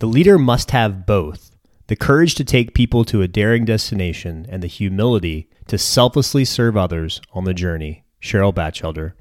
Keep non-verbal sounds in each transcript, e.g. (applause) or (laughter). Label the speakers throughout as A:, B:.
A: The leader must have both the courage to take people to a daring destination and the humility to selflessly serve others on the journey. Cheryl Batchelder.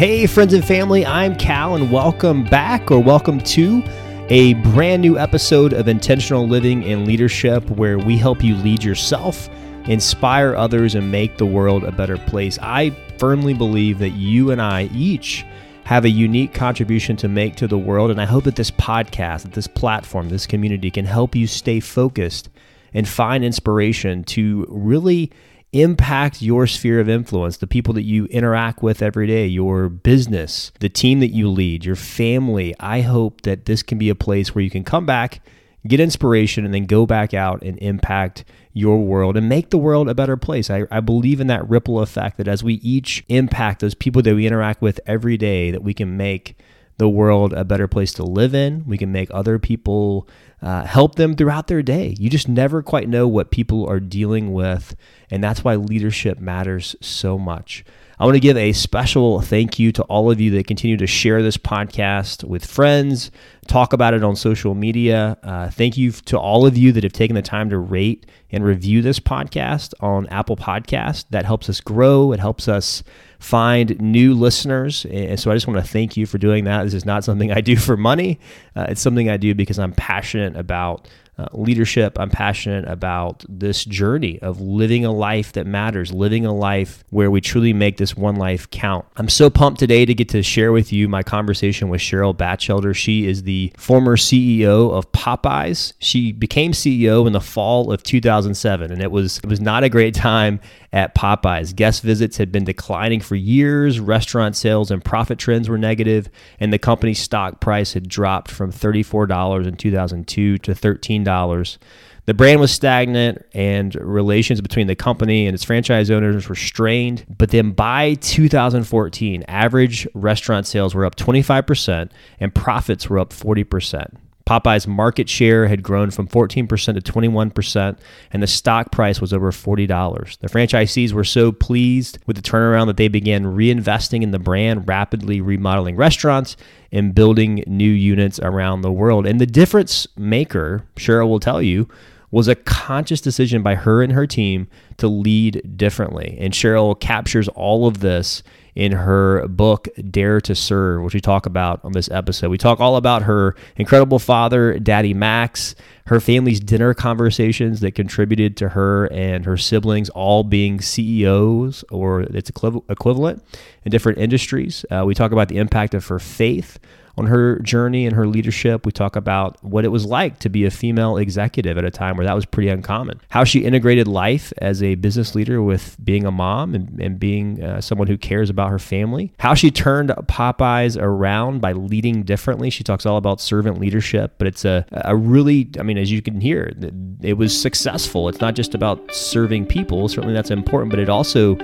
A: Hey, friends and family, I'm Cal, and welcome back or welcome to a brand new episode of Intentional Living and Leadership where we help you lead yourself, inspire others, and make the world a better place. I firmly believe that you and I each have a unique contribution to make to the world, and I hope that this podcast, that this platform, this community can help you stay focused and find inspiration to really impact your sphere of influence, the people that you interact with every day, your business, the team that you lead, your family. I hope that this can be a place where you can come back, get inspiration, and then go back out and impact your world and make the world a better place. I, I believe in that ripple effect that as we each impact those people that we interact with every day, that we can make the world a better place to live in. We can make other people uh, help them throughout their day. You just never quite know what people are dealing with. And that's why leadership matters so much. I want to give a special thank you to all of you that continue to share this podcast with friends, talk about it on social media. Uh, thank you to all of you that have taken the time to rate and review this podcast on Apple Podcast. That helps us grow. It helps us find new listeners. And so I just want to thank you for doing that. This is not something I do for money. Uh, it's something I do because I'm passionate about uh, leadership. I'm passionate about this journey of living a life that matters, living a life where we truly make this one life count. I'm so pumped today to get to share with you my conversation with Cheryl Batchelder. She is the former CEO of Popeyes. She became CEO in the fall of 2007, and it was it was not a great time at Popeyes. Guest visits had been declining for years, restaurant sales and profit trends were negative, and the company's stock price had dropped from $34 in 2002 to $13. The brand was stagnant and relations between the company and its franchise owners were strained. But then by 2014, average restaurant sales were up 25% and profits were up 40%. Popeye's market share had grown from 14% to 21%, and the stock price was over $40. The franchisees were so pleased with the turnaround that they began reinvesting in the brand, rapidly remodeling restaurants and building new units around the world. And the difference maker, Cheryl will tell you, was a conscious decision by her and her team to lead differently. And Cheryl captures all of this in her book, Dare to Serve, which we talk about on this episode. We talk all about her incredible father, Daddy Max, her family's dinner conversations that contributed to her and her siblings all being CEOs or its equivalent in different industries. Uh, we talk about the impact of her faith on her journey and her leadership. We talk about what it was like to be a female executive at a time where that was pretty uncommon. How she integrated life as a business leader with being a mom and, and being uh, someone who cares about her family. How she turned Popeyes around by leading differently. She talks all about servant leadership, but it's a, a really, I mean, as you can hear, it was successful. It's not just about serving people, certainly that's important, but it also,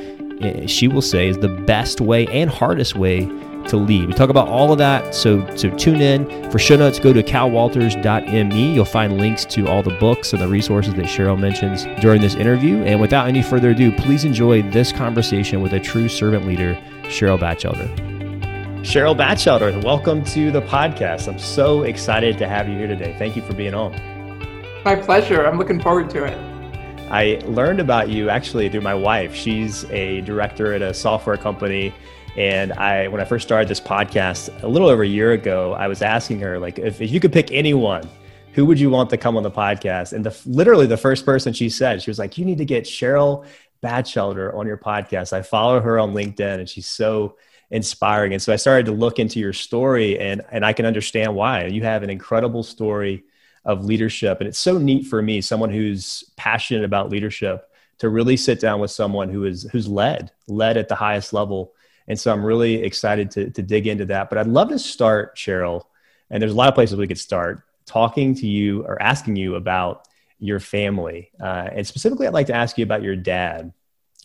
A: eh, she will say, is the best way and hardest way to lead. We talk about all of that, so so tune in. For show notes, go to calwalters.me. You'll find links to all the books and the resources that Cheryl mentions during this interview. And without any further ado, please enjoy this conversation with a true servant leader, Cheryl Batchelder. Cheryl Batchelder, welcome to the podcast. I'm so excited to have you here today. Thank you for being on.
B: My pleasure. I'm looking forward to it.
A: I learned about you actually through my wife. She's a director at a software company and I, when I first started this podcast a little over a year ago, I was asking her, like, if, if you could pick anyone, who would you want to come on the podcast? And the, literally the first person she said, she was like, you need to get Cheryl Batchelder on your podcast. I follow her on LinkedIn and she's so inspiring. And so I started to look into your story and, and I can understand why. You have an incredible story of leadership. And it's so neat for me, someone who's passionate about leadership, to really sit down with someone who is who's led, led at the highest level and so I'm really excited to, to dig into that. But I'd love to start, Cheryl, and there's a lot of places we could start talking to you or asking you about your family. Uh, and specifically, I'd like to ask you about your dad.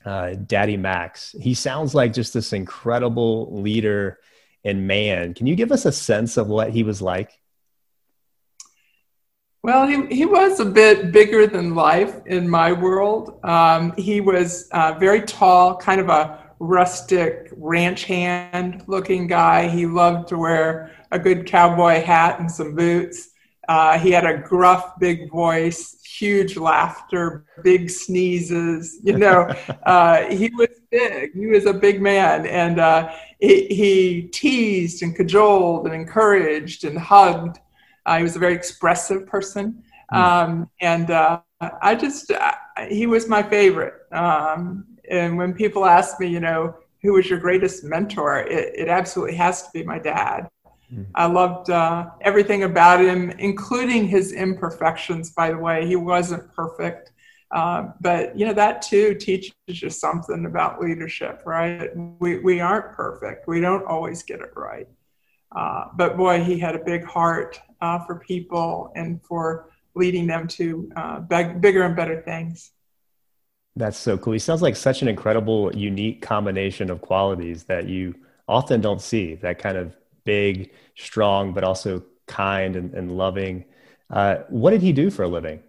A: uh, Daddy Max. He sounds like just this incredible leader and man. Can you give us a sense of what he was like?
B: Well, he, he was a bit bigger than life in my world. Um, he was uh, very tall, kind of a rustic ranch hand looking guy. He loved to wear a good cowboy hat and some boots. Uh, he had a gruff, big voice, huge laughter, big sneezes. (laughs) You know, uh, he was big. He was a big man, and uh, he, he, teased and cajoled and encouraged and hugged. Uh, he was a very expressive person, hmm. um, and uh, I just uh, he was my favorite. Um, and when people ask me, you know, who was your greatest mentor, it, it absolutely has to be my dad. Mm-hmm. I loved uh, everything about him, including his imperfections. By the way, he wasn't perfect, uh, but you know that too teaches you something about leadership, right? We we aren't perfect. We don't always get it right. Uh, but boy, he had a big heart uh, for people and for leading them to uh, big, bigger and better things.
A: That's so cool. He sounds like such an incredible, unique combination of qualities that you often don't see. That kind of big, strong, but also kind and, and loving. Uh, what did he do for a living?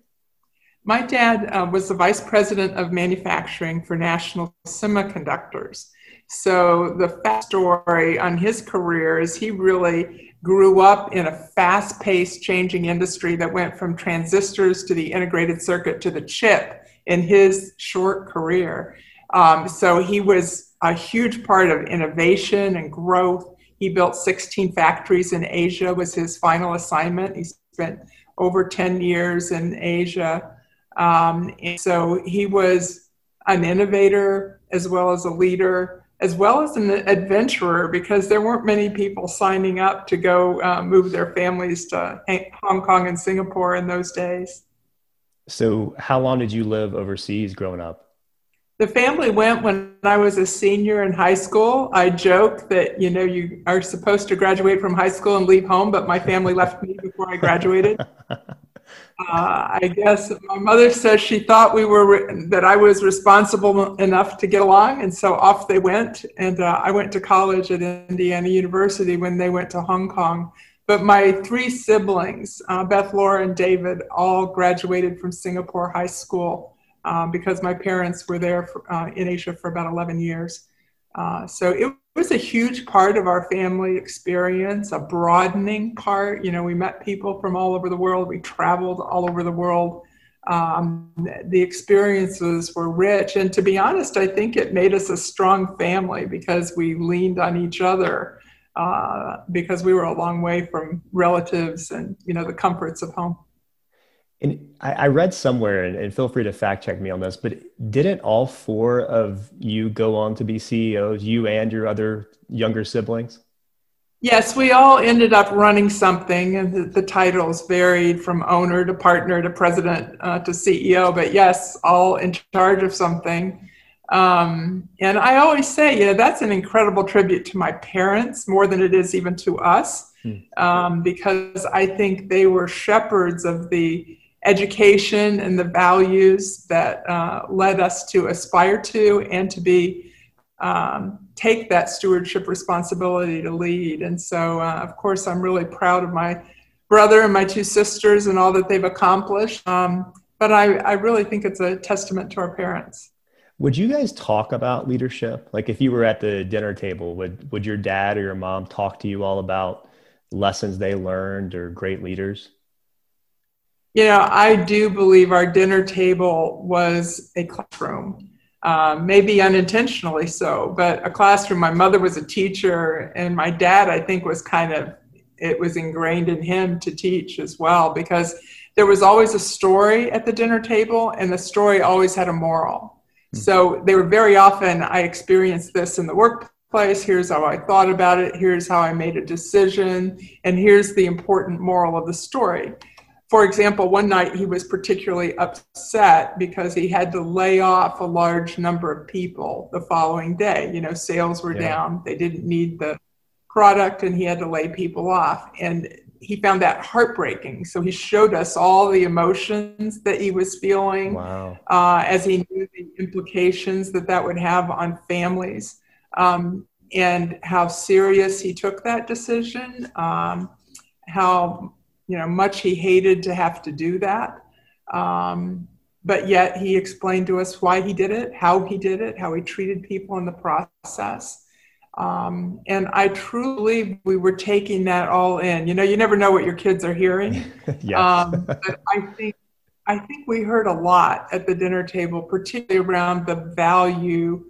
B: My dad uh, was the vice president of manufacturing for National Semiconductors. So, the fast story on his career is he really grew up in a fast paced, changing industry that went from transistors to the integrated circuit to the chip in his short career. Um, so, he was a huge part of innovation and growth he built 16 factories in Asia was his final assignment. He spent over 10 years in Asia. Um, and so he was an innovator as well as a leader, as well as an adventurer, because there weren't many people signing up to go uh, move their families to Hong Kong and Singapore in those days.
A: So, how long did you live overseas growing up?
B: the family went when I was a senior in high school. I joke that you know you are supposed to graduate from high school and leave home, but my family left me before I graduated. (laughs) Uh, I guess my mother says she thought we were that I was responsible enough to get along, and so off they went. And uh, I went to college at Indiana University when they went to Hong Kong. But my three siblings, uh, Beth, Laura, and David, all graduated from Singapore High School um, because my parents were there for, uh, in Asia for about 11 years. Uh, so it was a huge part of our family experience, a broadening part. You know, we met people from all over the world, we traveled all over the world. Um, the experiences were rich. And to be honest, I think it made us a strong family because we leaned on each other. Uh, because we were a long way from relatives and you know the comforts of home.
A: And I, I read somewhere, and, and, feel free to fact check me on this, but didn't all four of you go on to be CEOs, you and your other younger siblings?
B: Yes, we all ended up running something, and the, the titles varied from owner to partner to president uh, to CEO, but yes, all in charge of something. Um, and I always say, you know, that's an incredible tribute to my parents more than it is even to us, hmm. um, because I think they were shepherds of the education and the values that uh, led us to aspire to and to be um, take that stewardship responsibility to lead. And so, uh, of course, I'm really proud of my brother and my two sisters and all that they've accomplished. Um, but I, I really think it's a testament to our parents.
A: Would you guys talk about leadership? Like if you were at the dinner table, would would your dad or your mom talk to you all about lessons they learned or great leaders?
B: You know, I do believe our dinner table was a classroom, um, maybe unintentionally so, but a classroom. My mother was a teacher, and my dad, I think, was kind of, it was ingrained in him to teach as well because there was always a story at the dinner table, and the story always had a moral. Hmm. So they were very often, I experienced this in the workplace. Here's how I thought about it. Here's how I made a decision. And here's the important moral of the story for example, one night he was particularly upset because he had to lay off a large number of people the following day. You know, sales were yeah. down, they didn't need the product, and he had to lay people off. And he found that heartbreaking. So he showed us all the emotions that he was feeling
A: wow.
B: uh, as he knew the implications that that would have on families um, and how serious he took that decision, um, how you know much he hated to have to do that. Um, but yet he explained to us why he did it, how he did it, how he treated people in the process. Um, and I truly believe we were taking that all in. You know, you never know what your kids are hearing. (laughs)
A: yes.
B: um, but I think I think we heard a lot at the dinner table, particularly around the value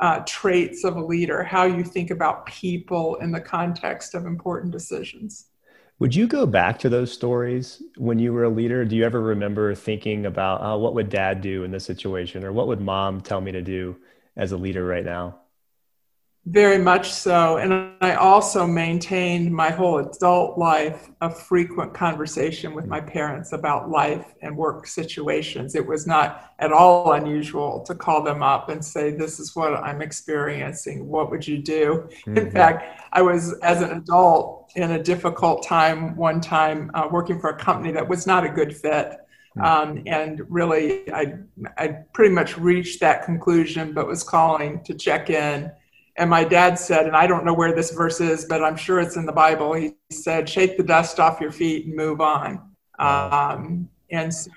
B: uh, traits of a leader, how you think about people in the context of important decisions.
A: Would you go back to those stories when you were a leader? Do you ever remember thinking about oh, what would dad do in this situation or what would mom tell me to do as a leader right now?
B: Very much so. And I also maintained my whole adult life a frequent conversation with my parents about life and work situations. It was not at all unusual to call them up and say, This is what I'm experiencing. What would you do? Mm-hmm. In fact, I was, as an adult, in a difficult time one time uh, working for a company that was not a good fit. Hmm. Um, and really, I, I pretty much reached that conclusion, but was calling to check in and my dad said, and I don't know where this verse is, but I'm sure it's in the Bible. He said, "Shake the dust off your feet and move on." Um, and so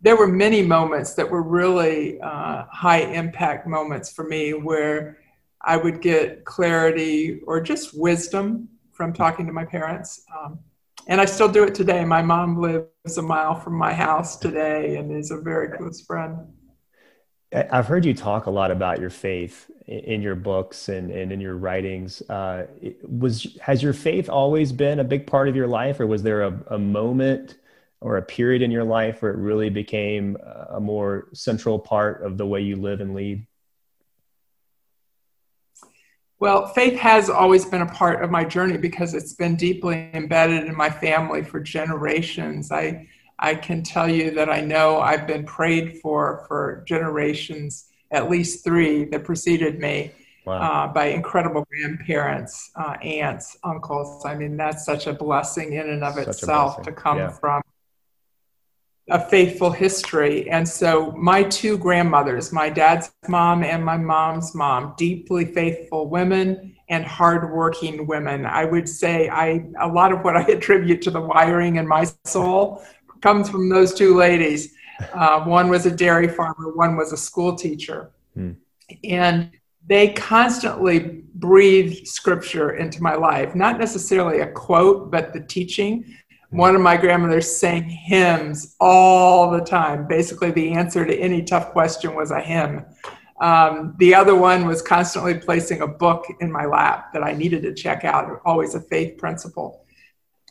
B: there were many moments that were really uh, high impact moments for me where I would get clarity or just wisdom from talking to my parents. Um, and I still do it today. My mom lives a mile from my house today and is a very close friend.
A: I've heard you talk a lot about your faith in your books and, and in your writings. Uh, was has your faith always been a big part of your life, or was there a, a moment or a period in your life where it really became a more central part of the way you live and lead?
B: Well, faith has always been a part of my journey because it's been deeply embedded in my family for generations. I I can tell you that I know I've been prayed for for generations, at least three that preceded me, wow. uh, by incredible grandparents, uh, aunts, uncles. I mean, that's such a blessing in and of such itself to come yeah. from a faithful history. And so, my two grandmothers, my dad's mom and my mom's mom, deeply faithful women and hardworking women. I would say I a lot of what I attribute to the wiring in my soul comes from those two ladies. Uh, one was a dairy farmer, one was a school teacher. Hmm. And they constantly breathed scripture into my life, not necessarily a quote, but the teaching. Hmm. One of my grandmothers sang hymns all the time. Basically, the answer to any tough question was a hymn. Um, the other one was constantly placing a book in my lap that I needed to check out, always a faith principle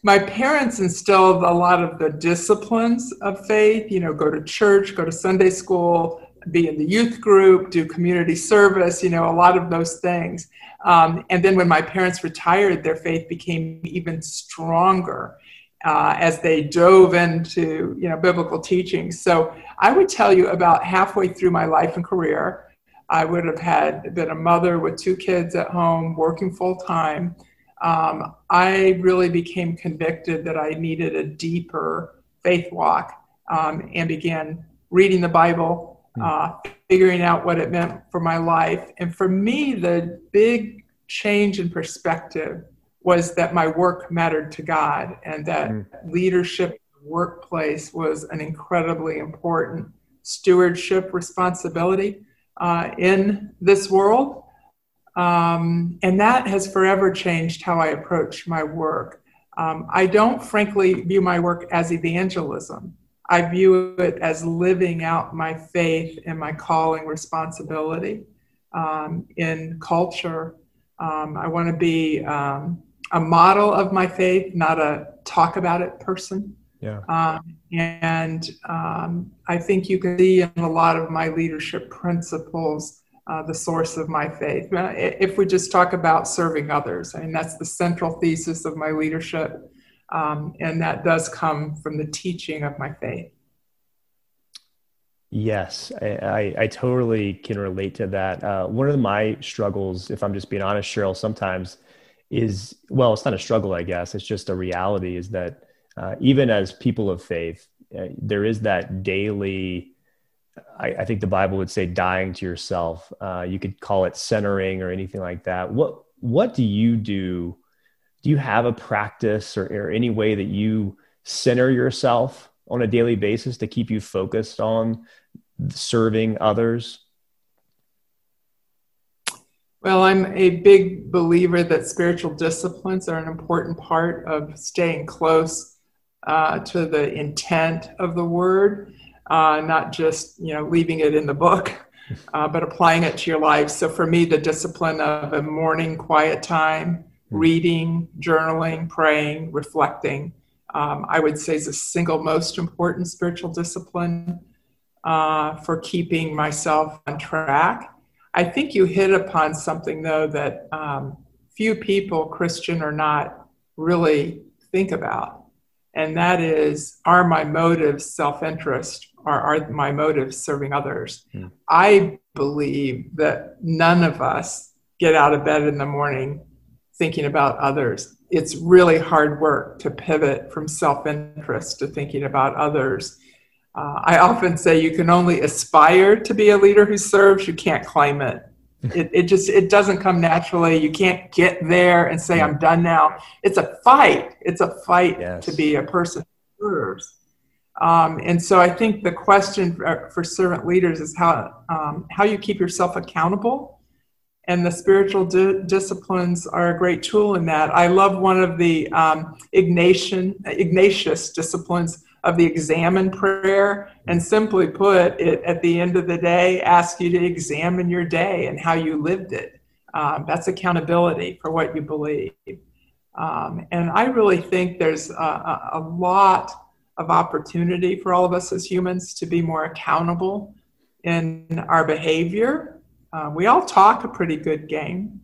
B: my parents instilled a lot of the disciplines of faith, you know, go to church, go to Sunday school, be in the youth group, do community service, you know, a lot of those things. Um, and then when my parents retired, their faith became even stronger uh, as they dove into, you know, biblical teachings. So I would tell you about halfway through my life and career, I would have had been a mother with two kids at home, working full time um, I really became convicted that I needed a deeper faith walk um, and began reading the Bible, hmm. uh, figuring out what it meant for my life. And for me, the big change in perspective was that my work mattered to God and that mm. leadership workplace was an incredibly important stewardship responsibility uh, in this world um, and that has forever changed how I approach my work. Um, I don't, frankly, view my work as evangelism. I view it as living out my faith and my calling responsibility um, in culture. Um, I want to be um, a model of my faith, not a talk about it person.
A: Yeah.
B: Um, and I think you can see in a lot of my leadership principles uh, the source of my faith. If we just talk about serving others, I mean, that's the central thesis of my leadership. Um, and that does come from the teaching of my faith.
A: Yes, I, I, I totally can relate to that. Uh, one of my struggles, if I'm just being honest, Cheryl, sometimes is well, it's not a struggle, I guess. It's just a reality. Is that uh, even as people of faith, uh, there is that daily. I, I, think the Bible would say dying to yourself. Uh, you could call it centering or anything like that. What What do you do? Do you have a practice or, or any way that you center yourself on a daily basis to keep you focused on serving others?
B: Well, I'm a big believer that spiritual disciplines are an important part of staying close uh, to the intent of the word, uh, not just you know leaving it in the book, (laughs) uh, but applying it to your life. So for me, the discipline of a morning quiet time, hmm. reading, journaling, praying, reflecting, um, I would say is the single most important spiritual discipline uh, for keeping myself on track I think you hit upon something, though, that um, few people, Christian or not, really think about. And that is are my motives self or are my motives serving others? Hmm. I believe that none of us get out of bed in the morning thinking about others. It's really hard work to pivot from self interest to thinking about others. Uh, I often say you can only aspire to be a leader who serves, you can't claim it. It, it just it doesn't come naturally. You can't get there and say I'm done now. It's a fight. It's a fight yes. to be a person who serves. Um, and so I think the question for, for servant leaders is how um, how you keep yourself accountable, and the spiritual di- disciplines are a great tool in that. I love one of the um, Ignatian Ignatius disciplines of the examen prayer. And simply put, it at the end of the day asks you to examine your day and how you lived it. Um, that's accountability for what you believe. Um, and I really think there's a, a, lot of opportunity for all of us as humans to be more accountable in our behavior. Uh, we all talk a pretty good game,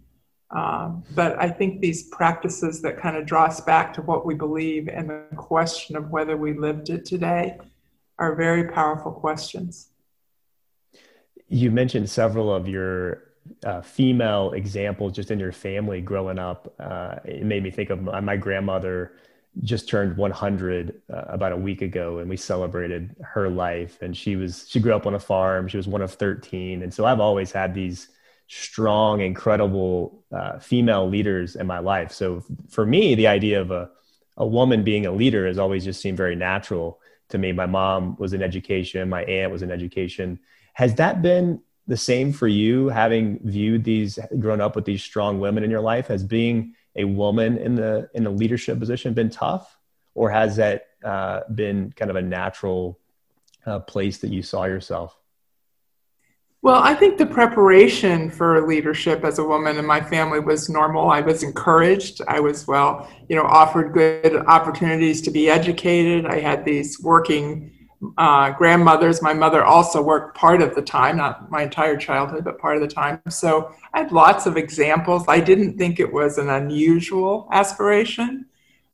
B: um, but I think these practices that kind of draw us back to what we believe and the question of whether we lived it today are very powerful questions.
A: You mentioned several of your uh, female examples just in your family growing up. Uh, it made me think of my, my grandmother just turned 100 uh, about a week ago and we celebrated her life and she was she grew up on a farm she was one of 13 and so i've always had these strong, incredible uh, female leaders in my life. So for me, the idea of a, a woman being a leader has always just seemed very natural to me. My mom was in education, my aunt was in education. Has that been the same for you, having viewed these, grown up with these strong women in your life? as being a woman in the in a leadership position been tough, or has that uh, been kind of a natural uh, place that you saw yourself?
B: Well, I think the preparation for leadership as a woman in my family was normal. I was encouraged. I was, well, you know, offered good opportunities to be educated. I had these working uh, grandmothers. My mother also worked part of the time, not my entire childhood, but part of the time. So I had lots of examples. I didn't think it was an unusual aspiration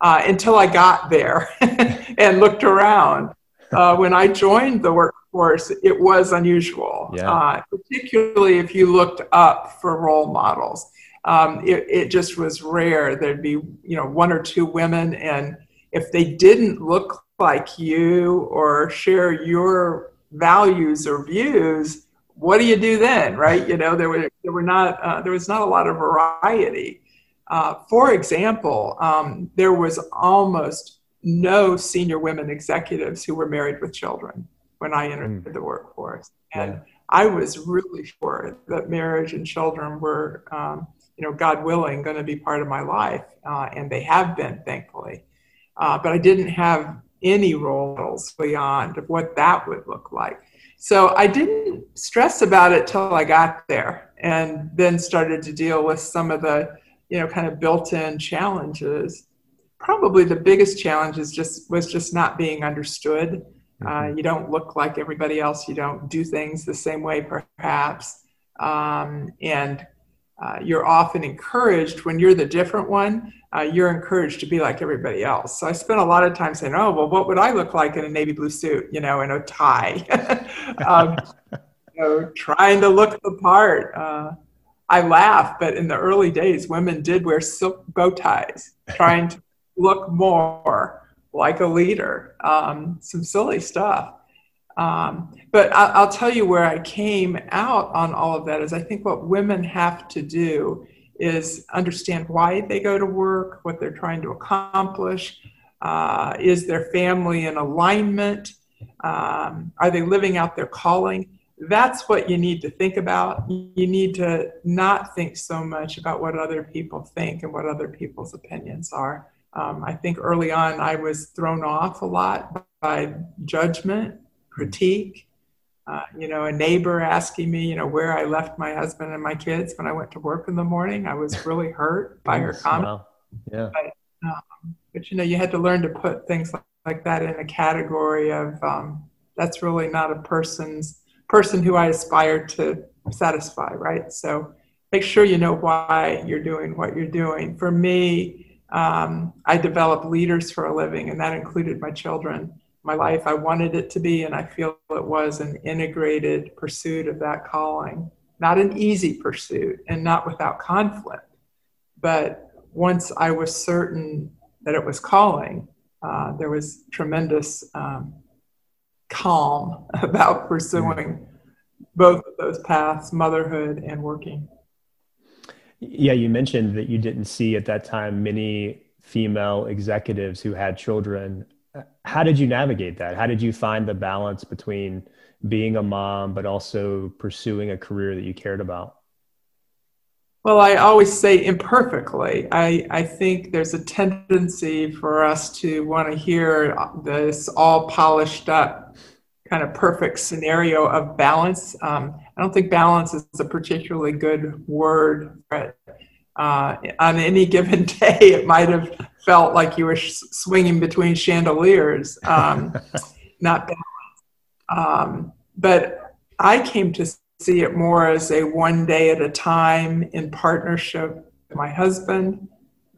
B: uh, until I got there (laughs) and looked around. Uh, when I joined the workforce, it was unusual, yeah. uh, particularly if you looked up for role models. Um, it, it just was rare. There'd be, you know, one or two women, and if they didn't look like you or share your values or views, what do you do then, right? You know, there were there were not uh, there was not a lot of variety. Uh, for example, um, there was almost no senior women executives who were married with children when I entered mm. the workforce. And yeah. I was really sure that marriage and children were, um, you know, God willing, going to be part of my life. Uh, and they have been, thankfully. Uh, but I didn't have any role models beyond of what that would look like. So I didn't stress about it till I got there and then started to deal with some of the, you know, kind of built-in challenges. Probably the biggest challenge is just was just not being understood uh, mm-hmm. you don't look like everybody else. You don't do things the same way, perhaps. Um, and uh, you're often encouraged when you're the different one, uh, you're encouraged to be like everybody else. So I spent a lot of time saying, oh, well, what would I look like in a navy blue suit, you know, in a tie? (laughs) um, you know, trying to look the part. Uh, I laugh, but in the early days, women did wear silk bow ties, trying to look more like a leader. Um, some silly stuff. Um, but I, will tell you where I came out on all of that is I think what women have to do is understand why they go to work, what they're trying to accomplish. Uh, is their family in alignment? Um, are they living out their calling? That's what you need to think about. You need to not think so much about what other people think and what other people's opinions are. Um, I think early on I was thrown off a lot by judgment, critique. Uh, you know, a neighbor asking me, you know, where I left my husband and my kids when I went to work in the morning. I was really hurt by her comment. Wow.
A: Yeah.
B: But, um, but, you know, you had to learn to put things like, like that in a category of um, that's really not a person's person who I aspire to satisfy, right? So make sure you know why you're doing what you're doing. For me, um, I develop leaders for a living, and that included my children. My life, I wanted it to be, and I feel it was an integrated pursuit of that calling. Not an easy pursuit and not without conflict. But once I was certain that it was calling, uh, there was tremendous um, calm (laughs) about pursuing both of those paths motherhood and working.
A: Yeah, you mentioned that you didn't see at that time many female executives who had children. How did you navigate that? How did you find the balance between being a mom, but also pursuing a career that you cared about?
B: Well, I always say imperfectly. I, I think there's a tendency for us to want to hear this all polished up kind of perfect scenario of balance. Um, I don't think balance is a particularly good word, but uh, on any given (laughs) day, it might have felt like you were sh- swinging between chandeliers, um, (laughs) not balance. Um, but I came to see it more as a one day at a time in partnership with my husband,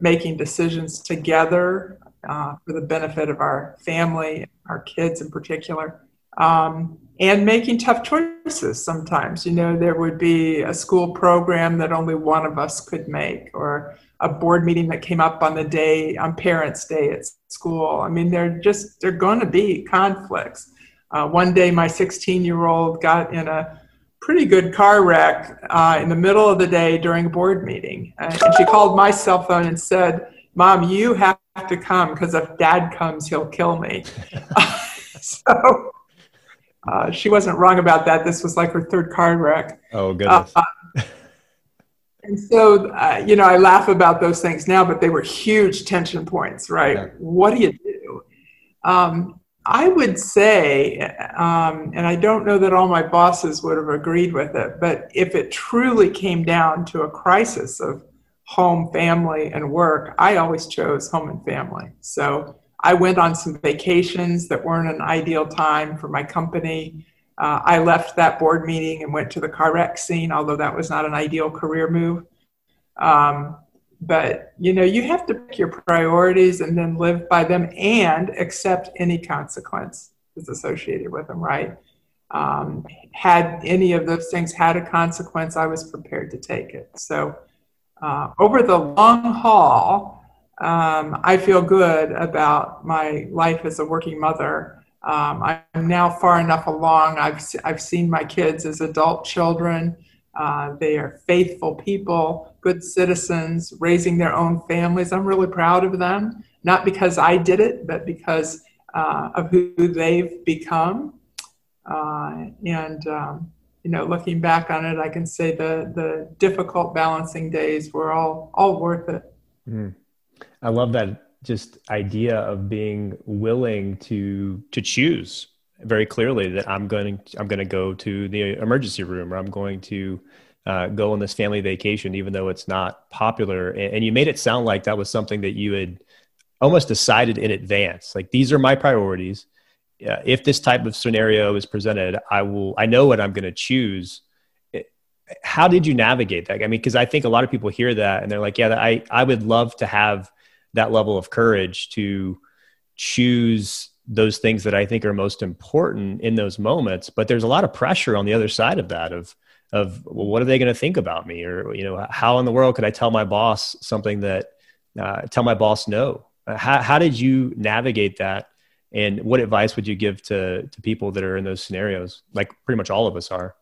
B: making decisions together uh, for the benefit of our family, our kids in particular, um, and making tough choices sometimes. You know, there would be a school program that only one of us could make, or a board meeting that came up on the day, on Parents' Day at school. I mean, they're just, they're going to be conflicts. Uh, one day, my 16 year old got in a pretty good car wreck uh, in the middle of the day during a board meeting. Uh, and she called my cell phone and said, Mom, you have to come because if dad comes, he'll kill me. (laughs) so uh, she wasn't wrong about that. This was like her third car wreck.
A: Oh, goodness.
B: Uh, and so, uh, you know, I laugh about those things now, but they were huge tension points, right? Yeah. What do you do? Um, I would say, um, and I don't know that all my bosses would have agreed with it, but if it truly came down to a crisis of home, family, and work, I always chose home and family. So I went on some vacations that weren't an ideal time for my company. Uh, I left that board meeting and went to the car wreck scene, although that was not an ideal career move. Um, but you know you have to pick your priorities and then live by them and accept any consequence that's associated with them right um, had any of those things had a consequence i was prepared to take it so uh, over the long haul um, i feel good about my life as a working mother um, i'm now far enough along i've, I've seen my kids as adult children uh, they are faithful people, good citizens, raising their own families. I'm really proud of them, not because I did it, but because uh, of who they've become. Uh, and, um, you know, looking back on it, I can say the, the difficult balancing days were all, all worth it.
A: Mm. I love that just idea of being willing to to choose very clearly that I'm going to, I'm going to go to the emergency room or I'm going to uh, go on this family vacation, even though it's not popular. And, and, you made it sound like that was something that you had almost decided in advance. Like these are my priorities. Uh, if this type of scenario is presented, I will. I know what I'm going to choose. How did you navigate that? I mean, because I think a lot of people hear that and they're like, "Yeah, I I would love to have that level of courage to choose those things that I think are most important in those moments. But there's a lot of pressure on the other side of that of of well, what are they going to think about me? Or you know how in the world could i tell my boss something that uh, tell my boss no? Uh, how, how did you navigate that? And what advice would you give to to people that are in those scenarios? Like pretty much all of us are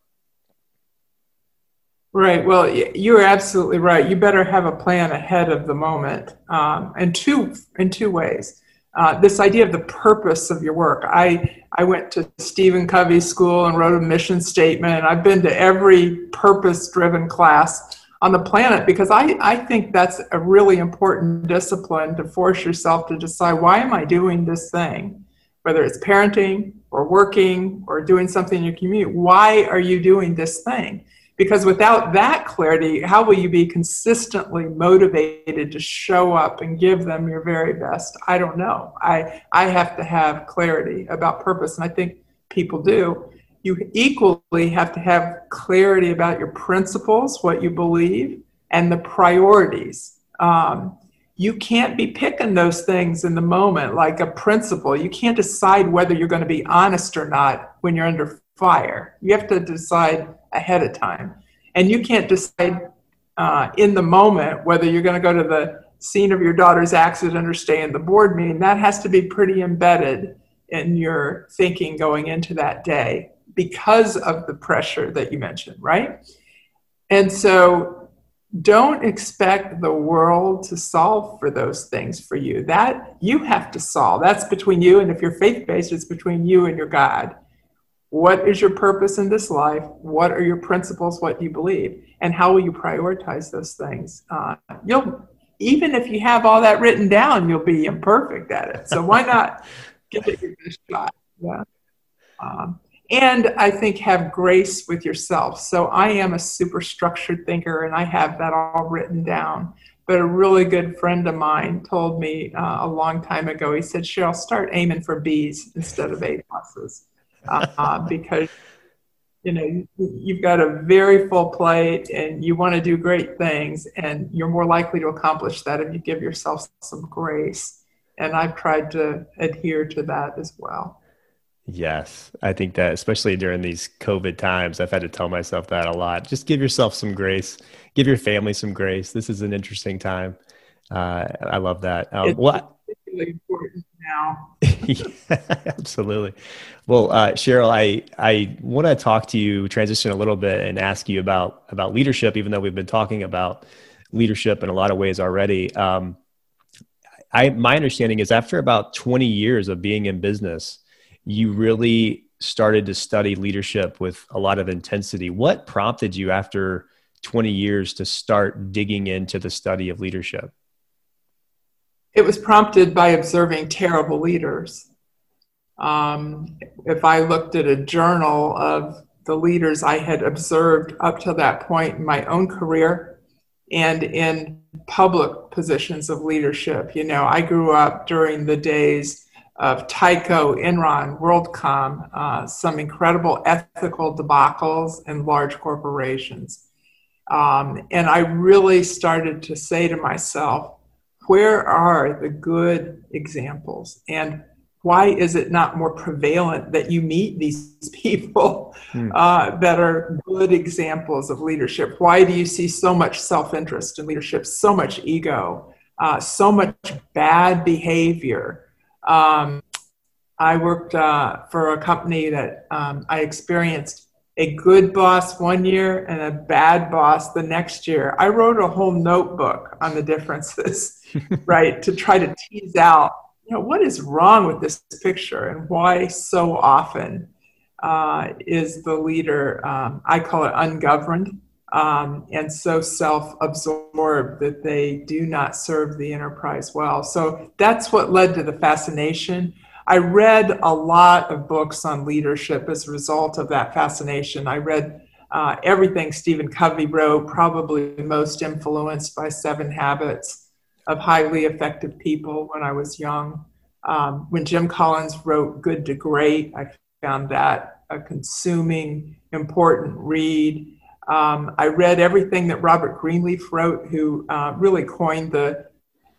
B: Right. Well, you're absolutely right. You better have a plan ahead of the moment, um, in two in two ways. Uh, this idea of the purpose of your work. I I went to Stephen Covey School and wrote a mission statement. I've been to every purpose-driven class on the planet because I, I think that's a really important discipline to force yourself to decide why am I doing this thing, whether it's parenting or working or doing something in your community. Why are you doing this thing? Because without that clarity, how will you be consistently motivated to show up and give them your very best? I don't know. I, I have to have clarity about purpose, and I think people do. You equally have to have clarity about your principles, what you believe, and the priorities. Um, you can't be picking those things in the moment like a principle. You can't decide whether you're going to be honest or not when you're under fire. You have to decide ahead of time. And you can't decide uh, in the moment whether you're going to go to the scene of your daughter's accident or stay in the board meeting. That has to be pretty embedded in your thinking going into that day because of the pressure that you mentioned, right? And so don't expect the world to solve for those things for you. That you have to solve. That's between you, and if you're faith based, it's between you and your God what is your purpose in this life? What are your principles? What do you believe? And how will you prioritize those things? Uh, you'll even if you have all that written down, you'll be imperfect at it. So why not (laughs) give it your best shot? Yeah. Um, and I think have grace with yourself. So I am a super structured thinker, and I have that all written down. But a really good friend of mine told me uh, a long time ago. He said, "Cheryl, start aiming for B's instead of A pluses." Uh, because you know you've got a very full plate and you want to do great things and you're more likely to accomplish that if you give yourself some grace. And i've tried to adhere to that as well.
A: Yes i think that especially during these covid times i've had to tell myself that a lot. Just give yourself some grace. Give your family some grace. This is an interesting time. Uh, i love that. Um,
B: it's well, particularly important now. (laughs)
A: yeah, absolutely. Well, uh, Cheryl, I I want to talk to you, transition a little bit, and ask you about about leadership. Even though we've been talking about leadership in a lot of ways already, um, I my understanding is after about twenty years of being in business, you really started to study leadership with a lot of intensity. What prompted you after 20 years to start digging into the study of leadership?
B: It was prompted by observing terrible leaders. Um, if I looked at a journal of the leaders I had observed up to that point in my own career and in public positions of leadership, you know, I grew up during the days of Tyco, Enron, WorldCom, uh, some incredible ethical debacles in large corporations. Um, and I really started to say to myself, where are the good examples? And why is it not more prevalent that you meet these (laughs) people hmm. uh, that are good examples of leadership? Why do you see so much self-interest in leadership so much ego uh, so much bad behavior? Um, i worked uh, for a company that um, i experienced a good boss one year and a bad boss the next year. I wrote a whole notebook on the differences, (laughs) right, to try to tease out, you know, what is wrong with this picture and why so often uh, is the leader, um, I call it ungoverned, um, and so self absorbed that they do not serve the enterprise well. So that's what led to the fascination I read a lot of books on leadership as a result of that fascination. I read uh, everything Stephen Covey wrote, probably most influenced by Seven Habits of Highly Effective People when I was young. Um, when Jim Collins wrote Good to Great, I found that a consuming, important read. Um, I read everything that Robert Greenleaf wrote, who uh, really coined the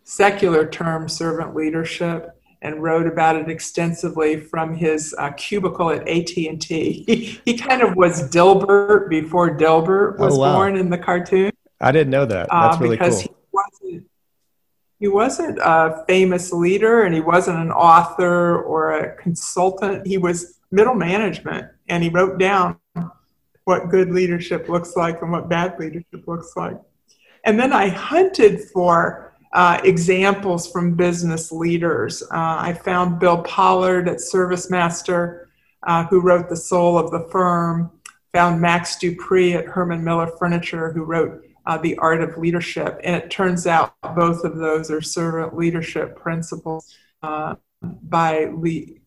B: secular term servant leadership. And wrote about it extensively from his uh, cubicle at AT&T. He, (laughs) he kind of was Dilbert before Dilbert was oh, wow. born in the cartoon.
A: I didn't know that. Uh, That's really
B: because
A: cool.
B: He wasn't, he wasn't a famous leader and he wasn't an author or a consultant. He was middle management and he wrote down what good leadership looks like and what bad leadership looks like. And then I hunted for uh, examples from business leaders. Uh, I found Bill Pollard at ServiceMaster, uh, who wrote The Soul of the Firm, found Max De Pree at Herman Miller Furniture, who wrote uh, The Art of Leadership. And it turns out both of those are servant leadership principles uh, by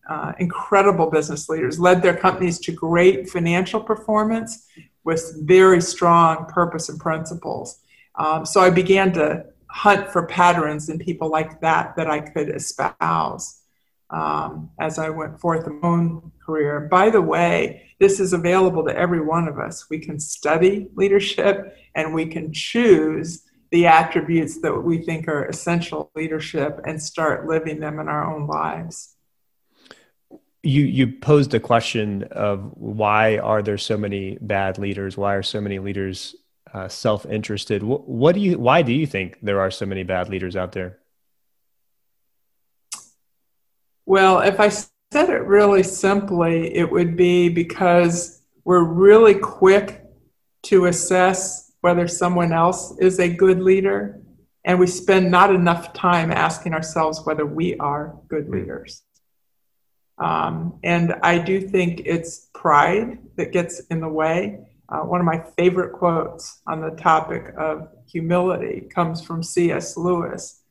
B: uh, incredible business leaders, led their companies to great financial performance with very strong purpose and principles. Um, so I began to hunt for patterns in people like that that I could espouse um, as I went forth in my own career. By the way, this is available to every one of us. We can study leadership and we can choose the attributes that we think are essential leadership and start living them in our own lives.
A: You you posed a question of why are there so many bad leaders? Why are so many leaders uh, self-interested. What, what, do you? Why do you think there are so many bad leaders out there?
B: Well, if I said it really simply, it would be because we're really quick to assess whether someone else is a good leader, and we spend not enough time asking ourselves whether we are good hmm. leaders. Um, and I do think it's pride that gets in the way uh, one of my favorite quotes on the topic of humility comes from C.S. Lewis.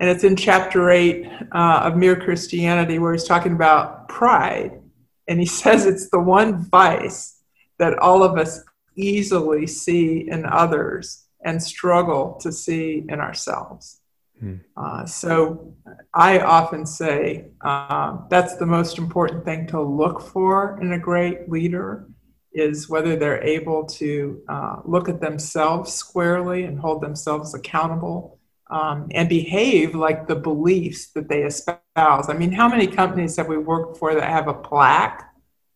B: And it's in chapter eight uh, of Mere Christianity, where he's talking about pride. And he (laughs) says it's the one vice that all of us easily see in others and struggle to see in ourselves. Hmm. Uh, so I often say uh, that's the most important thing to look for in a great leader is whether they're able to uh, look at themselves squarely and hold themselves accountable um, and behave like the beliefs that they espouse. I mean, how many companies have we worked for that have a plaque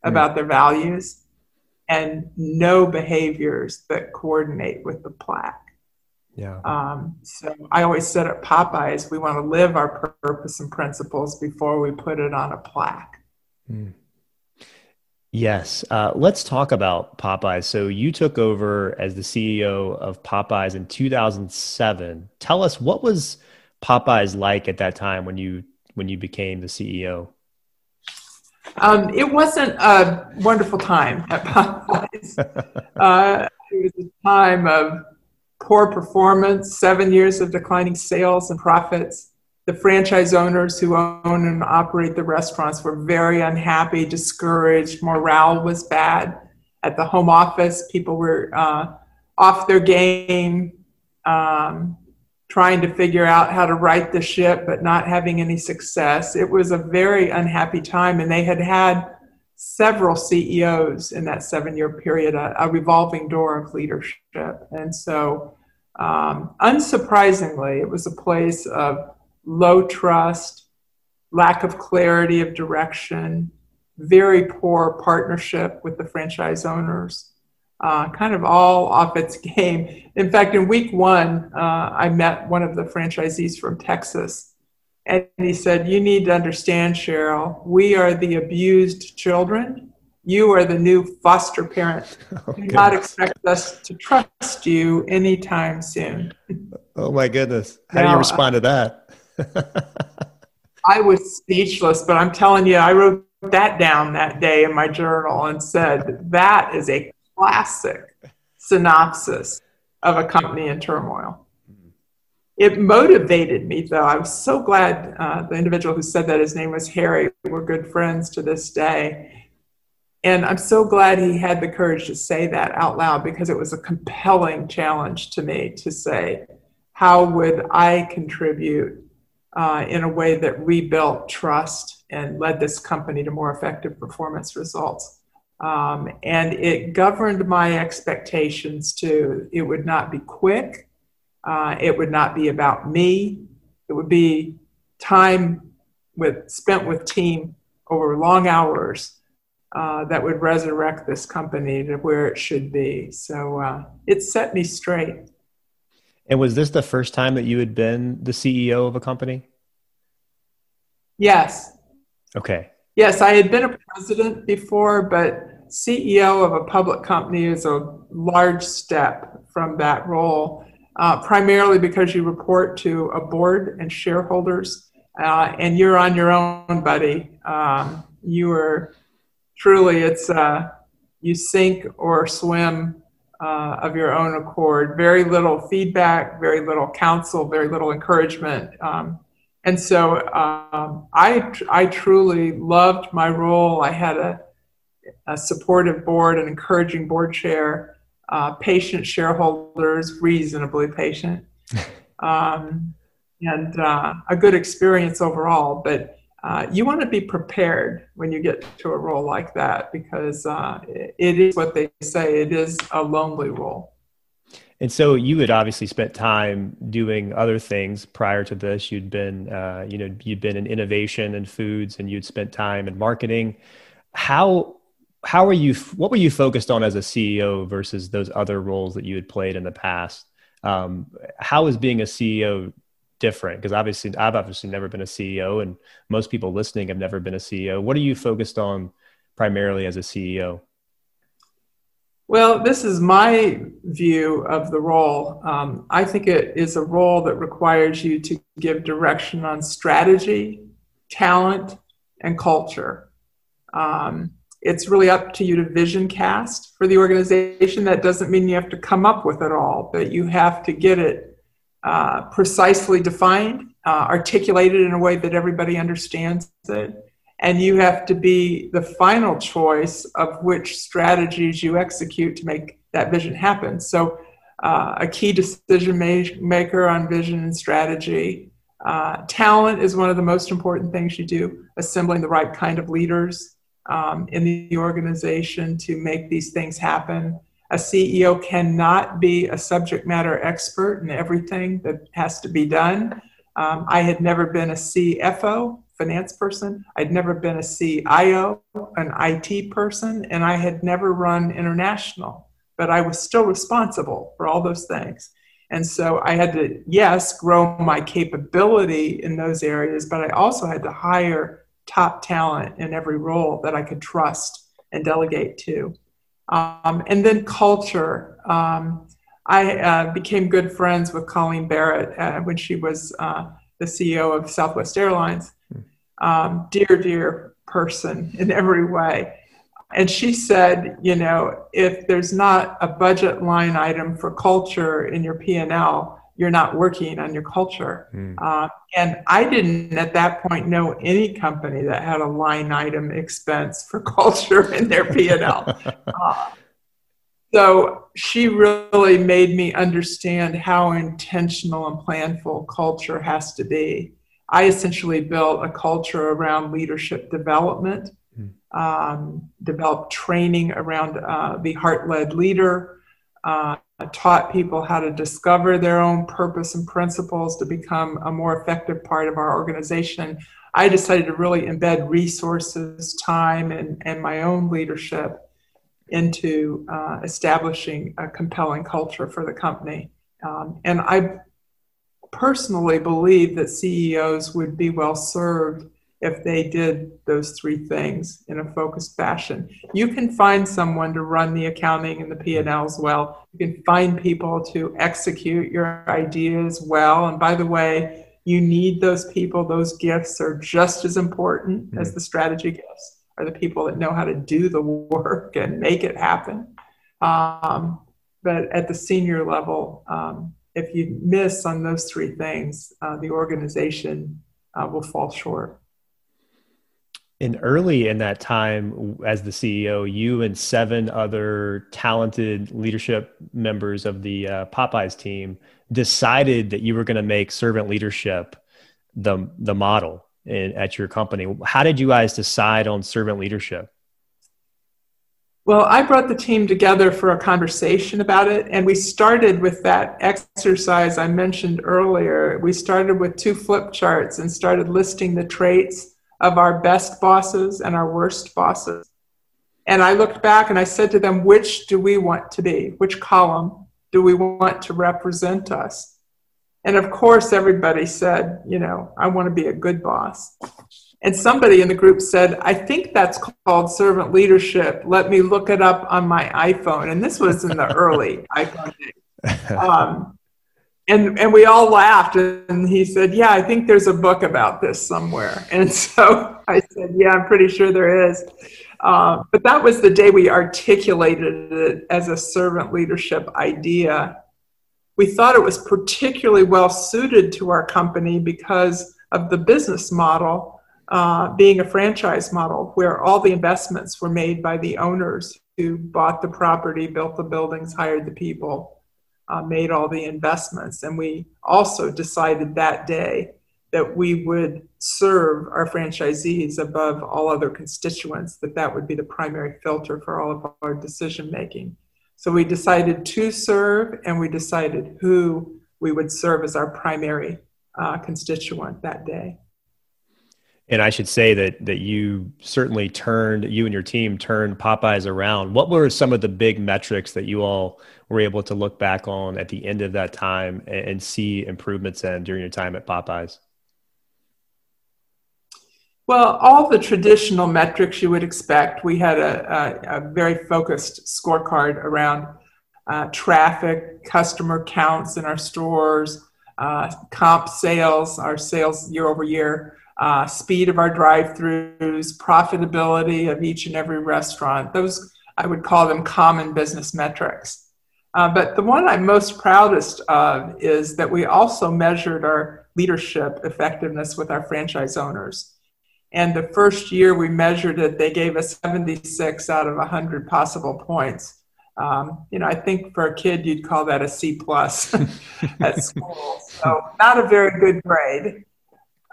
B: about their values and no behaviors that coordinate with the plaque?
A: Yeah.
B: Um, so I always said at Popeyes, we want to live our purpose and principles before we put it on a plaque. Mm.
A: Yes. Uh, let's talk about Popeyes. So you took over as the CEO of Popeyes in 2007. Tell us what was Popeyes like at that time when you when you became the CEO?
B: Um, it wasn't a wonderful time at Popeyes. (laughs) uh, it was a time of poor performance, seven years of declining sales and profits the franchise owners who own and operate the restaurants were very unhappy, discouraged, morale was bad. At the home office, people were uh, off their game, um, trying to figure out how to right the ship, but not having any success. It was a very unhappy time, and they had had several CEOs in that seven year period, a, a revolving door of leadership. And so, um, unsurprisingly, it was a place of low trust, lack of clarity of direction, very poor partnership with the franchise owners, uh, kind of all (laughs) off its game. In fact, in week one, uh, I met one of the franchisees from Texas, and he said, You need to understand, Cheryl, we are the abused children. You are the new foster parent. (laughs) Oh, Do not expect us to trust you anytime soon.
A: Oh, my goodness. How now, do you respond to that? (laughs)
B: I was speechless, but I'm telling you, I wrote that down that day in my journal and said, that is a classic synopsis of a company in turmoil. It motivated me, though. I was so glad uh, the individual who said that, his name was Harry, we're good friends to this day. And I'm so glad he had the courage to say that out loud because it was a compelling challenge to me to say, how would I contribute uh, in a way that rebuilt trust and led this company to more effective performance results. Um, and it governed my expectations too. It would not be quick, uh, it would not be about me, it would be time with spent with team over long hours uh, that would resurrect this company to where it should be. So uh, it set me straight.
A: And was this the first time that you had been the CEO of a company?
B: Yes.
A: Okay.
B: Yes, I had been a president before, but CEO of a public company is a large step from that role, uh, primarily because you report to a board and shareholders, uh, and you're on your own, buddy. Um, you are truly, it's uh, you sink or swim uh, of your own accord. Very little feedback, very little counsel, very little encouragement. Um, and so um, I, I truly loved my role. I had a, a supportive board, an encouraging board chair, uh, patient shareholders, reasonably patient, (laughs) um, and uh, a good experience overall. But uh, you want to be prepared when you get to a role like that because uh, it is what they say it is a lonely role.
A: And so you had obviously spent time doing other things prior to this. You'd been, uh, you know, you'd been in innovation and foods, and you'd spent time in marketing. How how are you? What were you focused on as a CEO versus those other roles that you had played in the past? Um, how is being a CEO different? Because obviously, I've obviously never been a CEO, and most people listening have never been a CEO. What are you focused on primarily as a CEO?
B: Well, this is my view of the role. Um, I think it is a role that requires you to give direction on strategy, talent, and culture. Um, it's really up to you to vision cast for the organization. That doesn't mean you have to come up with it all, but you have to get it uh, precisely defined, uh, articulated in a way that everybody understands it. And you have to be the final choice of which strategies you execute to make that vision happen. So, uh, a key decision maker on vision and strategy. Uh, talent is one of the most important things you do, assembling the right kind of leaders um, in the organization to make these things happen. A CEO cannot be a subject matter expert in everything that has to be done. Um, I had never been a CFO, finance person. I'd never been a CIO, an IT person, and I had never run international. But I was still responsible for all those things. And so I had to, yes, grow my capability in those areas, but I also had to hire top talent in every role that I could trust and delegate to. Um, and then culture. Um, I uh, became good friends with Colleen Barrett uh, when she was uh, the CEO of Southwest Airlines. Um, dear, dear person in every way. And she said, you know, if there's not a budget line item for culture in your P&L, you're not working on your culture. Mm. Uh, and I didn't at that point know any company that had a line item expense for (laughs) culture in their P&L. uh, so she really made me understand how intentional and planful culture has to be. I essentially built a culture around leadership development, mm. um, developed training around uh, the heart led leader. Uh, taught people how to discover their own purpose and principles to become a more effective part of our organization. I decided to really embed resources, time, and, and my own leadership into uh, establishing a compelling culture for the company. Um, and I personally believe that CEOs would be well served if they did those three things in a focused fashion. You can find someone to run the accounting and the P&Ls well. You can find people to execute your ideas well. And by the way, you need those people. Those gifts are just as important mm-hmm. as the strategy gifts. Are the people that know how to do the work and make it happen. Um, but at the senior level, um, if you miss on those three things, uh, the organization uh, will fall short.
A: And early in that time, as the CEO, you and seven other talented leadership members of the uh, Popeyes team decided that you were going to make servant leadership the the model in, at your company. How did you guys decide on servant leadership?
B: Well, I brought the team together for a conversation about it, and we started with that exercise I mentioned earlier. We started with two flip charts and started listing the traits of our best bosses and our worst bosses. And I looked back and I said to them, which do we want to be? Which column do we want to represent us? And of course, everybody said, you know, I want to be a good boss. And somebody in the group said, I think that's called servant leadership. Let me look it up on my iPhone. And this was in the (laughs) early iPhone days. Um, and, and we all laughed. And he said, Yeah, I think there's a book about this somewhere. (laughs) And so I said, Yeah, I'm pretty sure there is. Uh, but that was the day we articulated it as a servant leadership idea. We thought it was particularly well suited to our company because of the business model uh, being a franchise model where all the investments were made by the owners who bought the property, built the buildings, hired the people, uh, made all the investments. And we also decided that day that we would serve our franchisees above all other constituents, that that would be the primary filter for all of our decision making. So we decided to serve and we decided who we would serve as our primary uh, constituent that day.
A: And I should say that that you certainly turned you and your team turned Popeyes around. What were some of the big metrics that you all were able to look back on at the end of that time and, and see improvements in during your time at Popeyes?
B: Well, all the traditional metrics you would expect. We had a, a, a very focused scorecard around uh, traffic, customer counts in our stores, uh, comp sales, our sales year over year uh, speed of our drive-throughs, profitability of each and every restaurant. Those I would call them common business metrics. Uh, but the one I'm most proudest of is that we also measured our leadership effectiveness with our franchise owners. And the first year we measured it, they gave us 76 out of 100 possible points. Um, you know, I think for a kid you'd call that a C plus (laughs) at school. So not a very good grade.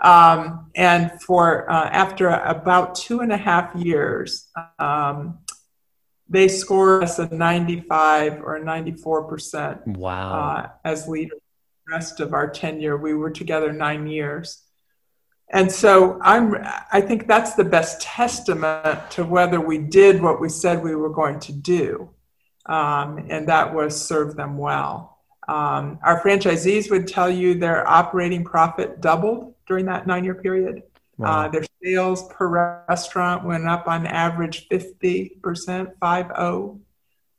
B: Um, and for uh, after about two and a half years, um, they scored us a 95 or 94 percent.
A: Wow!
B: Uh, as leaders, the rest of our tenure, we were together nine years, and so I'm. I think that's the best testament to whether we did what we said we were going to do, um, and that was serve them well. Um, our franchisees would tell you their operating profit doubled during that nine year period. Wow. Uh, their sales per restaurant went up on average 50%, 5 0.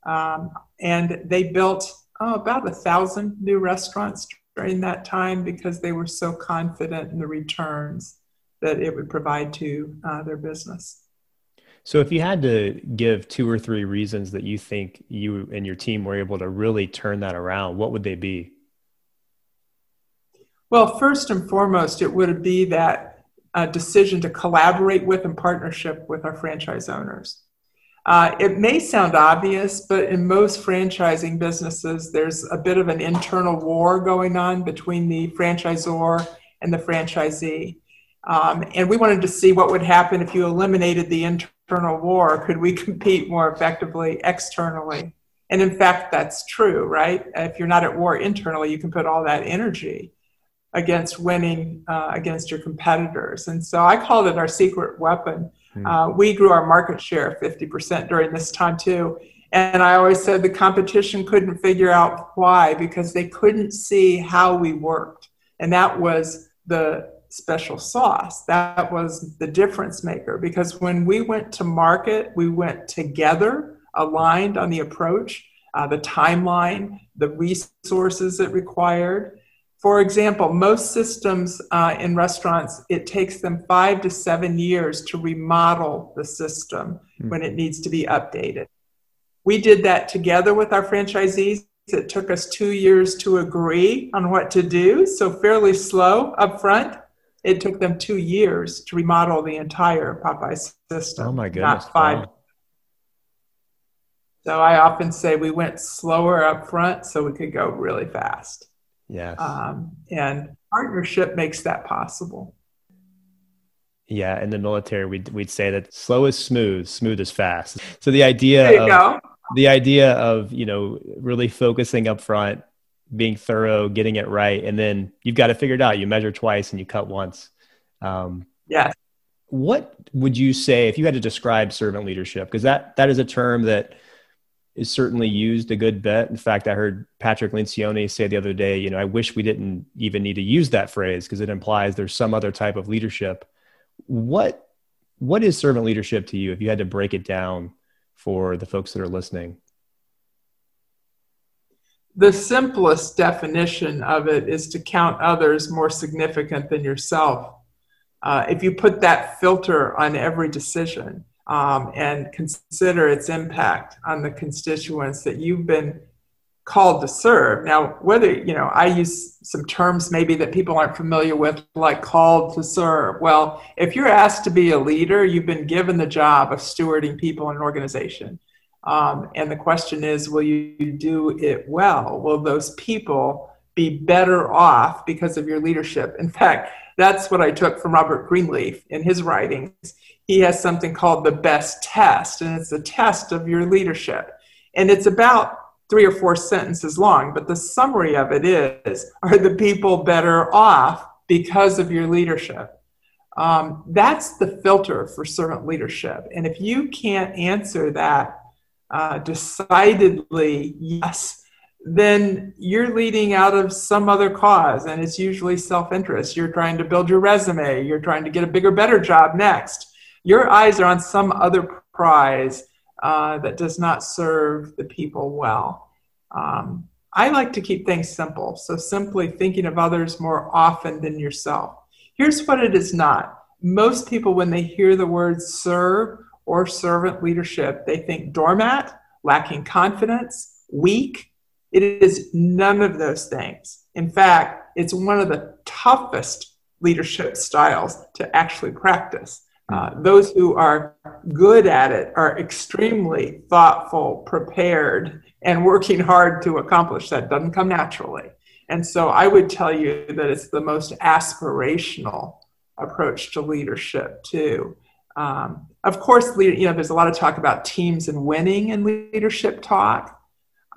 B: Um, and they built oh, about a thousand new restaurants during that time because they were so confident in the returns that it would provide to uh, their business.
A: So, if you had to give two or three reasons that you think you and your team were able to really turn that around, what would they be?
B: Well, first and foremost, it would be that uh, decision to collaborate with and partnership with our franchise owners. Uh, it may sound obvious, but in most franchising businesses, there's a bit of an internal war going on between the franchisor and the franchisee. Um, and we wanted to see what would happen if you eliminated the internal war. Could we (laughs) compete more effectively externally? And in fact, that's true, right? If you're not at war internally, you can put all that energy against winning uh, against your competitors. And so I called it our secret weapon. Mm. Uh, we grew our market share 50% during this time too. And I always said the competition couldn't figure out why because they couldn't see how we worked. And that was the special sauce. That was the difference maker because when we went to market, we went together, aligned on the approach, uh, the timeline, the resources it required. For example, most systems uh, in restaurants, it takes them five to seven years to remodel the system mm-hmm. when it needs to be updated. We did that together with our franchisees. It took us two years to agree on what to do, so fairly slow up front. It took them two years to remodel the entire Popeye system.
A: Oh my goodness!
B: Not five. Wow. So I often say we went slower up front so we could go really fast.
A: Yes.
B: Um, and partnership makes that possible.
A: Yeah, in the military, we'd we'd say that slow is smooth, smooth is fast. So the idea of go. the idea of you know really focusing up front, being thorough, getting it right, and then you've got to figure it out. You measure twice and you cut once.
B: Um, yeah.
A: What would you say if you had to describe servant leadership? Because that that is a term that is certainly used a good bit. In fact, I heard Patrick Lencioni say the other day, you know, I wish we didn't even need to use that phrase because it implies there's some other type of leadership what what is servant leadership to you if you had to break it down for the folks that are listening?
B: The simplest definition of it is to count others more significant than yourself. Uh, if you put that filter on every decision um, and consider its impact on the constituents that you've been called to serve. Now, whether, you know, I use some terms maybe that people aren't familiar with, like called to serve. Well, if you're asked to be a leader, you've been given the job of stewarding people in an organization. Um, and the question is, will you do it well? Will those people be better off because of your leadership? In fact, that's what I took from Robert Greenleaf in his writings. He has something called the best test, and it's a test of your leadership. And it's about three or four sentences long, but the summary of it is Are the people better off because of your leadership? Um, that's the filter for servant leadership. And if you can't answer that uh, decidedly yes, then you're leading out of some other cause, and it's usually self interest. You're trying to build your resume, you're trying to get a bigger, better job next. Your eyes are on some other prize uh, that does not serve the people well. Um, I like to keep things simple, so simply thinking of others more often than yourself. Here's what it is not. Most people, when they hear the words serve or servant leadership, they think doormat, lacking confidence, weak. It is none of those things. In fact, it's one of the toughest leadership styles to actually practice. Uh, those who are good at it are extremely thoughtful, prepared, and working hard to accomplish that. Doesn't come naturally. And so I would tell you that it's the most aspirational approach to leadership, too. Um, of course, you know, there's a lot of talk about teams and winning in leadership talk.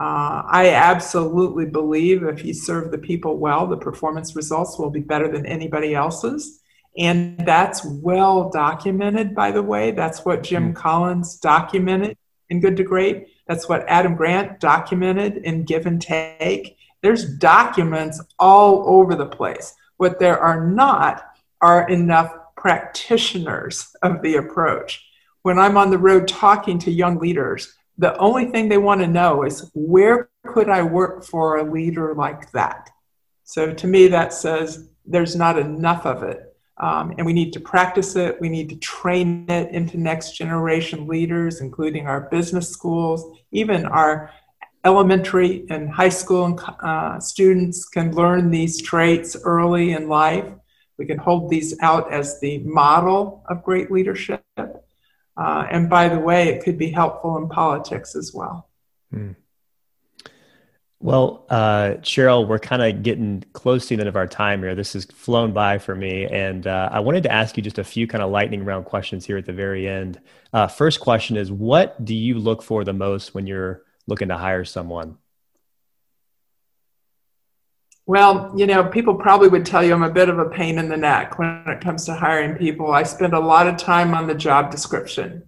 B: Uh, I absolutely believe if you serve the people well, the performance results will be better than anybody else's. And that's well documented, by the way. That's what Jim mm. Collins documented in Good to Great. That's what Adam Grant documented in Give and Take. There's documents all over the place. What there are not are enough practitioners of the approach. When I'm on the road talking to young leaders, the only thing they want to know is where could I work for a leader like that? So to me, that says there's not enough of it um, and we need to practice it. We need to train it into next generation leaders, including our business schools, even our elementary and high school uh, students can learn these traits early in life. We can hold these out as the model of great leadership. Uh, and by the way, it could be helpful in politics as well. Hmm.
A: Well, uh, Cheryl, we're kind of getting close to the end of our time here. This has flown by for me. And uh, I wanted to ask you just a few kind of lightning round questions here at the very end. Uh, first question is What do you look for the most when you're looking to hire someone?
B: Well, you know, people probably would tell you I'm a bit of a pain in the neck when it comes to hiring people. I spend a lot of time on the job description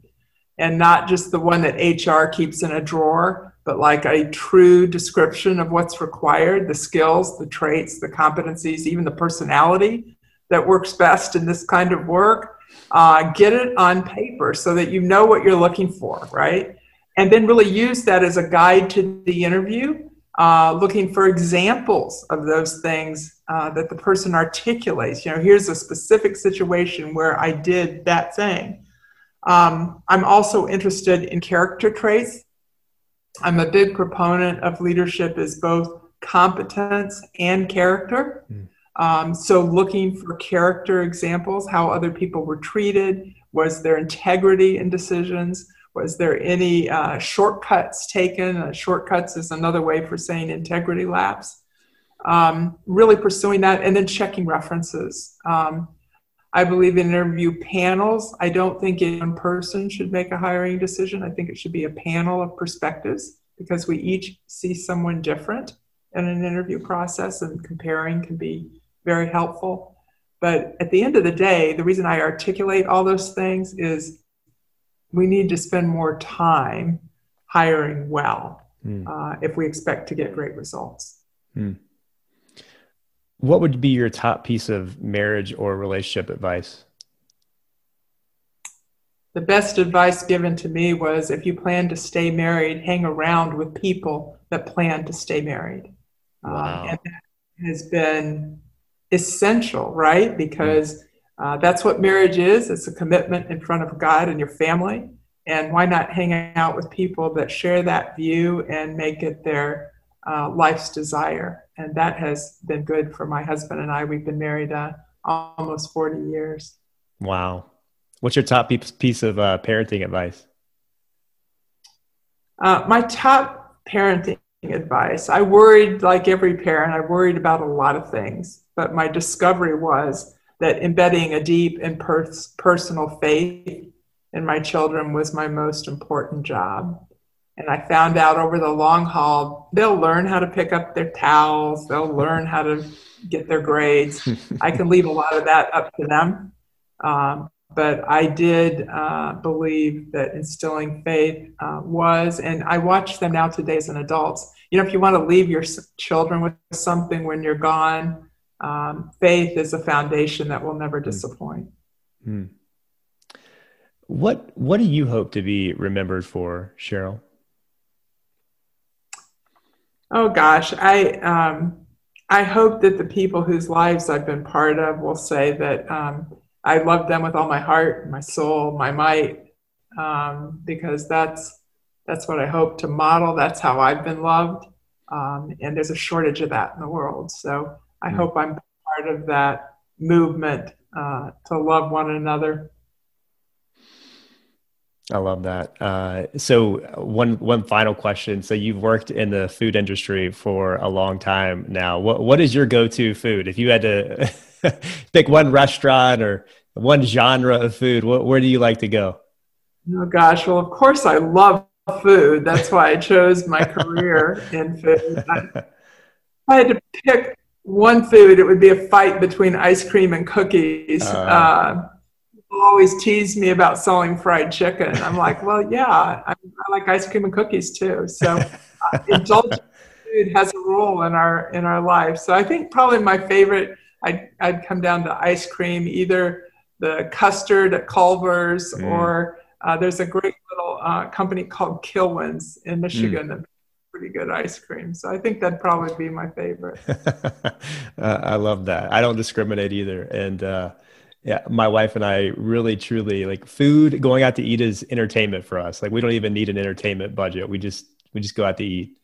B: and not just the one that HR keeps in a drawer but like a true description of what's required the skills, the traits, the competencies, even the personality that works best in this kind of work. Uh, get it on paper so that you know what you're looking for, right? And then really use that as a guide to the interview, uh, looking for examples of those things uh, that the person articulates. You know, here's a specific situation where I did that thing. Um, I'm also interested in character traits I'm a big proponent of leadership as both competence and character. Mm. Um, so, looking for character examples, how other people were treated, was their integrity in decisions? Was there any uh, shortcuts taken? Uh, shortcuts is another way for saying integrity lapse. Um, really pursuing that and then checking references. Um, I believe in interview panels. I don't think one person should make a hiring decision. I think it should be a panel of perspectives because we each see someone different in an interview process, and comparing can be very helpful. But at the end of the day, the reason I articulate all those things is we need to spend more time hiring well mm. uh, if we expect to get great results. Mm.
A: What would be your top piece of marriage or relationship advice?
B: The best advice given to me was if you plan to stay married, hang around with people that plan to stay married. Um, wow. And that has been essential, right? Because uh, that's what marriage is it's a commitment in front of God and your family. And why not hang out with people that share that view and make it their uh, life's desire? And that has been good for my husband and I. We've been married uh, almost 40 years.
A: Wow. What's your top piece of uh, parenting advice?
B: Uh, my top parenting advice I worried, like every parent, I worried about a lot of things. But my discovery was that embedding a deep and pers- personal faith in my children was my most important job. And I found out over the long haul, they'll learn how to pick up their towels, they'll learn how to get their grades. I can leave a (laughs) lot of that up to them. Um, but I did uh, believe that instilling faith uh, was, and I watch them now today as an adults. You know, if you want to leave your children with something when you're gone, um, faith is a foundation that will never hmm. disappoint. Mm.
A: What What do you hope to be remembered for, Cheryl?
B: Oh gosh, I um, I hope that the people whose lives I've been part of will say that um, I love them with all my heart, my soul, my might, um, because that's that's what I hope to model. That's how I've been loved, um, and there's a shortage of that in the world. So I mm hope I'm part of that movement uh, to love one another
A: I love that. Uh, so one one final question. So you've worked in the food industry for a long time now. What what is your go to food? If you had to (laughs) pick one restaurant or one genre of food, what, where do you like to go?
B: Oh gosh, well of course I love food. That's why I chose my (laughs) career in food. I, I had to pick one food. It would be a fight between ice cream and cookies. Uh, uh, always tease me about selling fried chicken. I'm like, (laughs) well, yeah, I, I like ice cream and cookies too. So uh, indulgent food has a role in our in our life. So I think probably my favorite, I'd, I'd come down to ice cream, either the custard at Culver's mm. or uh, there's a great little uh, company called Kilwins in Michigan mm. Pretty good ice cream. So I think that'd probably be my favorite. (laughs)
A: uh, I love that. I don't discriminate either. And uh, yeah, my wife and I really truly like food going out to eat is entertainment for us. Like we don't even need an entertainment budget. We just we just go out to eat.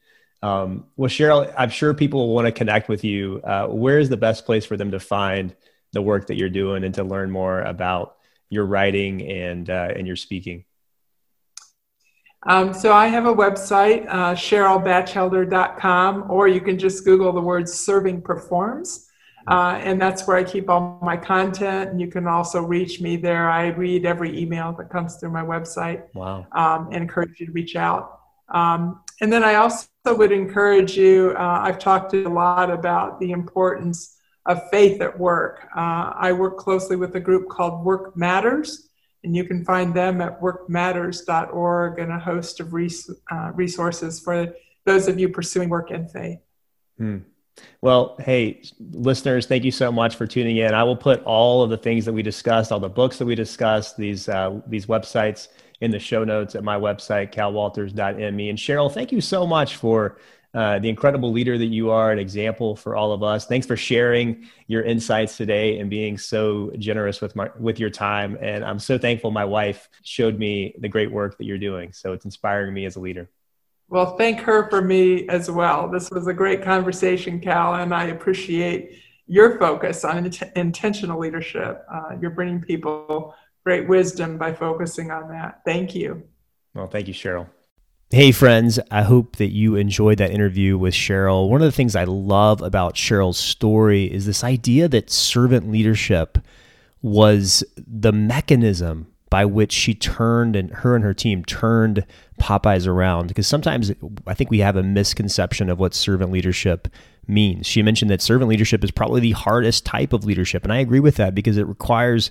A: Um, well, Cheryl, I'm sure people will want to connect with you. Uh, where is the best place for them to find the work that you're doing and to learn more about your writing and uh, and your speaking?
B: Um, so I have a website, uh, CherylBachelder.com, or you can just Google the word "serving performs." Uh, and that's where I keep all my content. And you can also reach me there. I read every email that comes through my website.
A: Wow.
B: Um, and encourage you to reach out. Um, and then I also would encourage you, uh, I've talked a lot about the importance of faith at work. Uh, I work closely with a group called Work Matters, and you can find them at workmatters.org and a host of res- uh, resources for those of you pursuing work in faith.
A: Hmm. Well, hey, listeners, thank you so much for tuning in. I will put all of the things that we discussed, all the books that we discussed, these uh, these websites in the show notes at my website, calwalters.me. And Cheryl, thank you so much for uh, the incredible leader that you are, an example for all of us. Thanks for sharing your insights today and being so generous with my with your time. And I'm so thankful my wife showed me the great work that you're doing. So it's inspiring me as a leader.
B: Well, thank her for me as well. This was a great conversation, Cal, and I appreciate your focus on int- intentional leadership. Uh, you're bringing people great wisdom by focusing on that. Thank you.
A: Well, thank you, Cheryl. Hey, friends, I hope that you enjoyed that interview with Cheryl. One of the things I love about Cheryl's story is this idea that servant leadership was the mechanism by which she turned and her and her team turned Popeyes around. Because sometimes I think we have a misconception of what servant leadership means. She mentioned that servant leadership is probably the hardest type of leadership. And I agree with that because it requires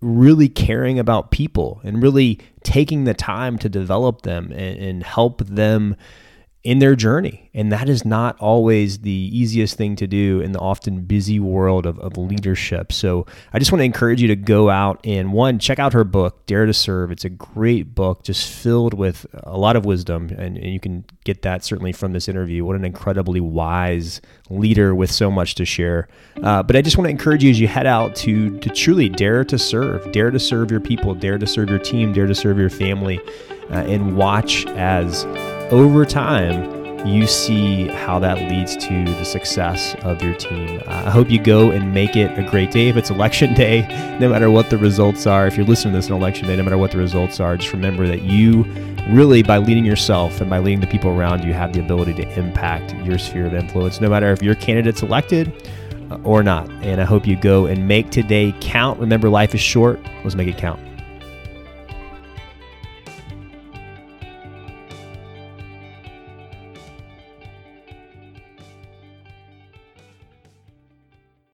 A: really caring about people and really taking the time to develop them and, and help them in their journey. And that is not always the easiest thing to do in the often busy world of, of leadership. So I just want to encourage you to go out and one, check out her book, Dare to Serve. It's a great book, just filled with a lot of wisdom. And, and you can get that certainly from this interview. What an incredibly wise leader with so much to share. Uh, but I just want to encourage you as you head out to, to truly dare to serve, dare to serve your people, dare to serve your team, dare to serve your family, uh, and watch as over time, you see how that leads to the success of your team. Uh, I hope you go and make it a great day. If it's election (laughs) day, no matter what the results are, if you're listening to this on election day, no matter what the results are, just remember that you really, by leading yourself and by leading the people around you, have the ability to impact your sphere of influence, no matter if your candidate's elected uh, or not. And I hope you go and make today count. Remember, life is short. Let's make it count.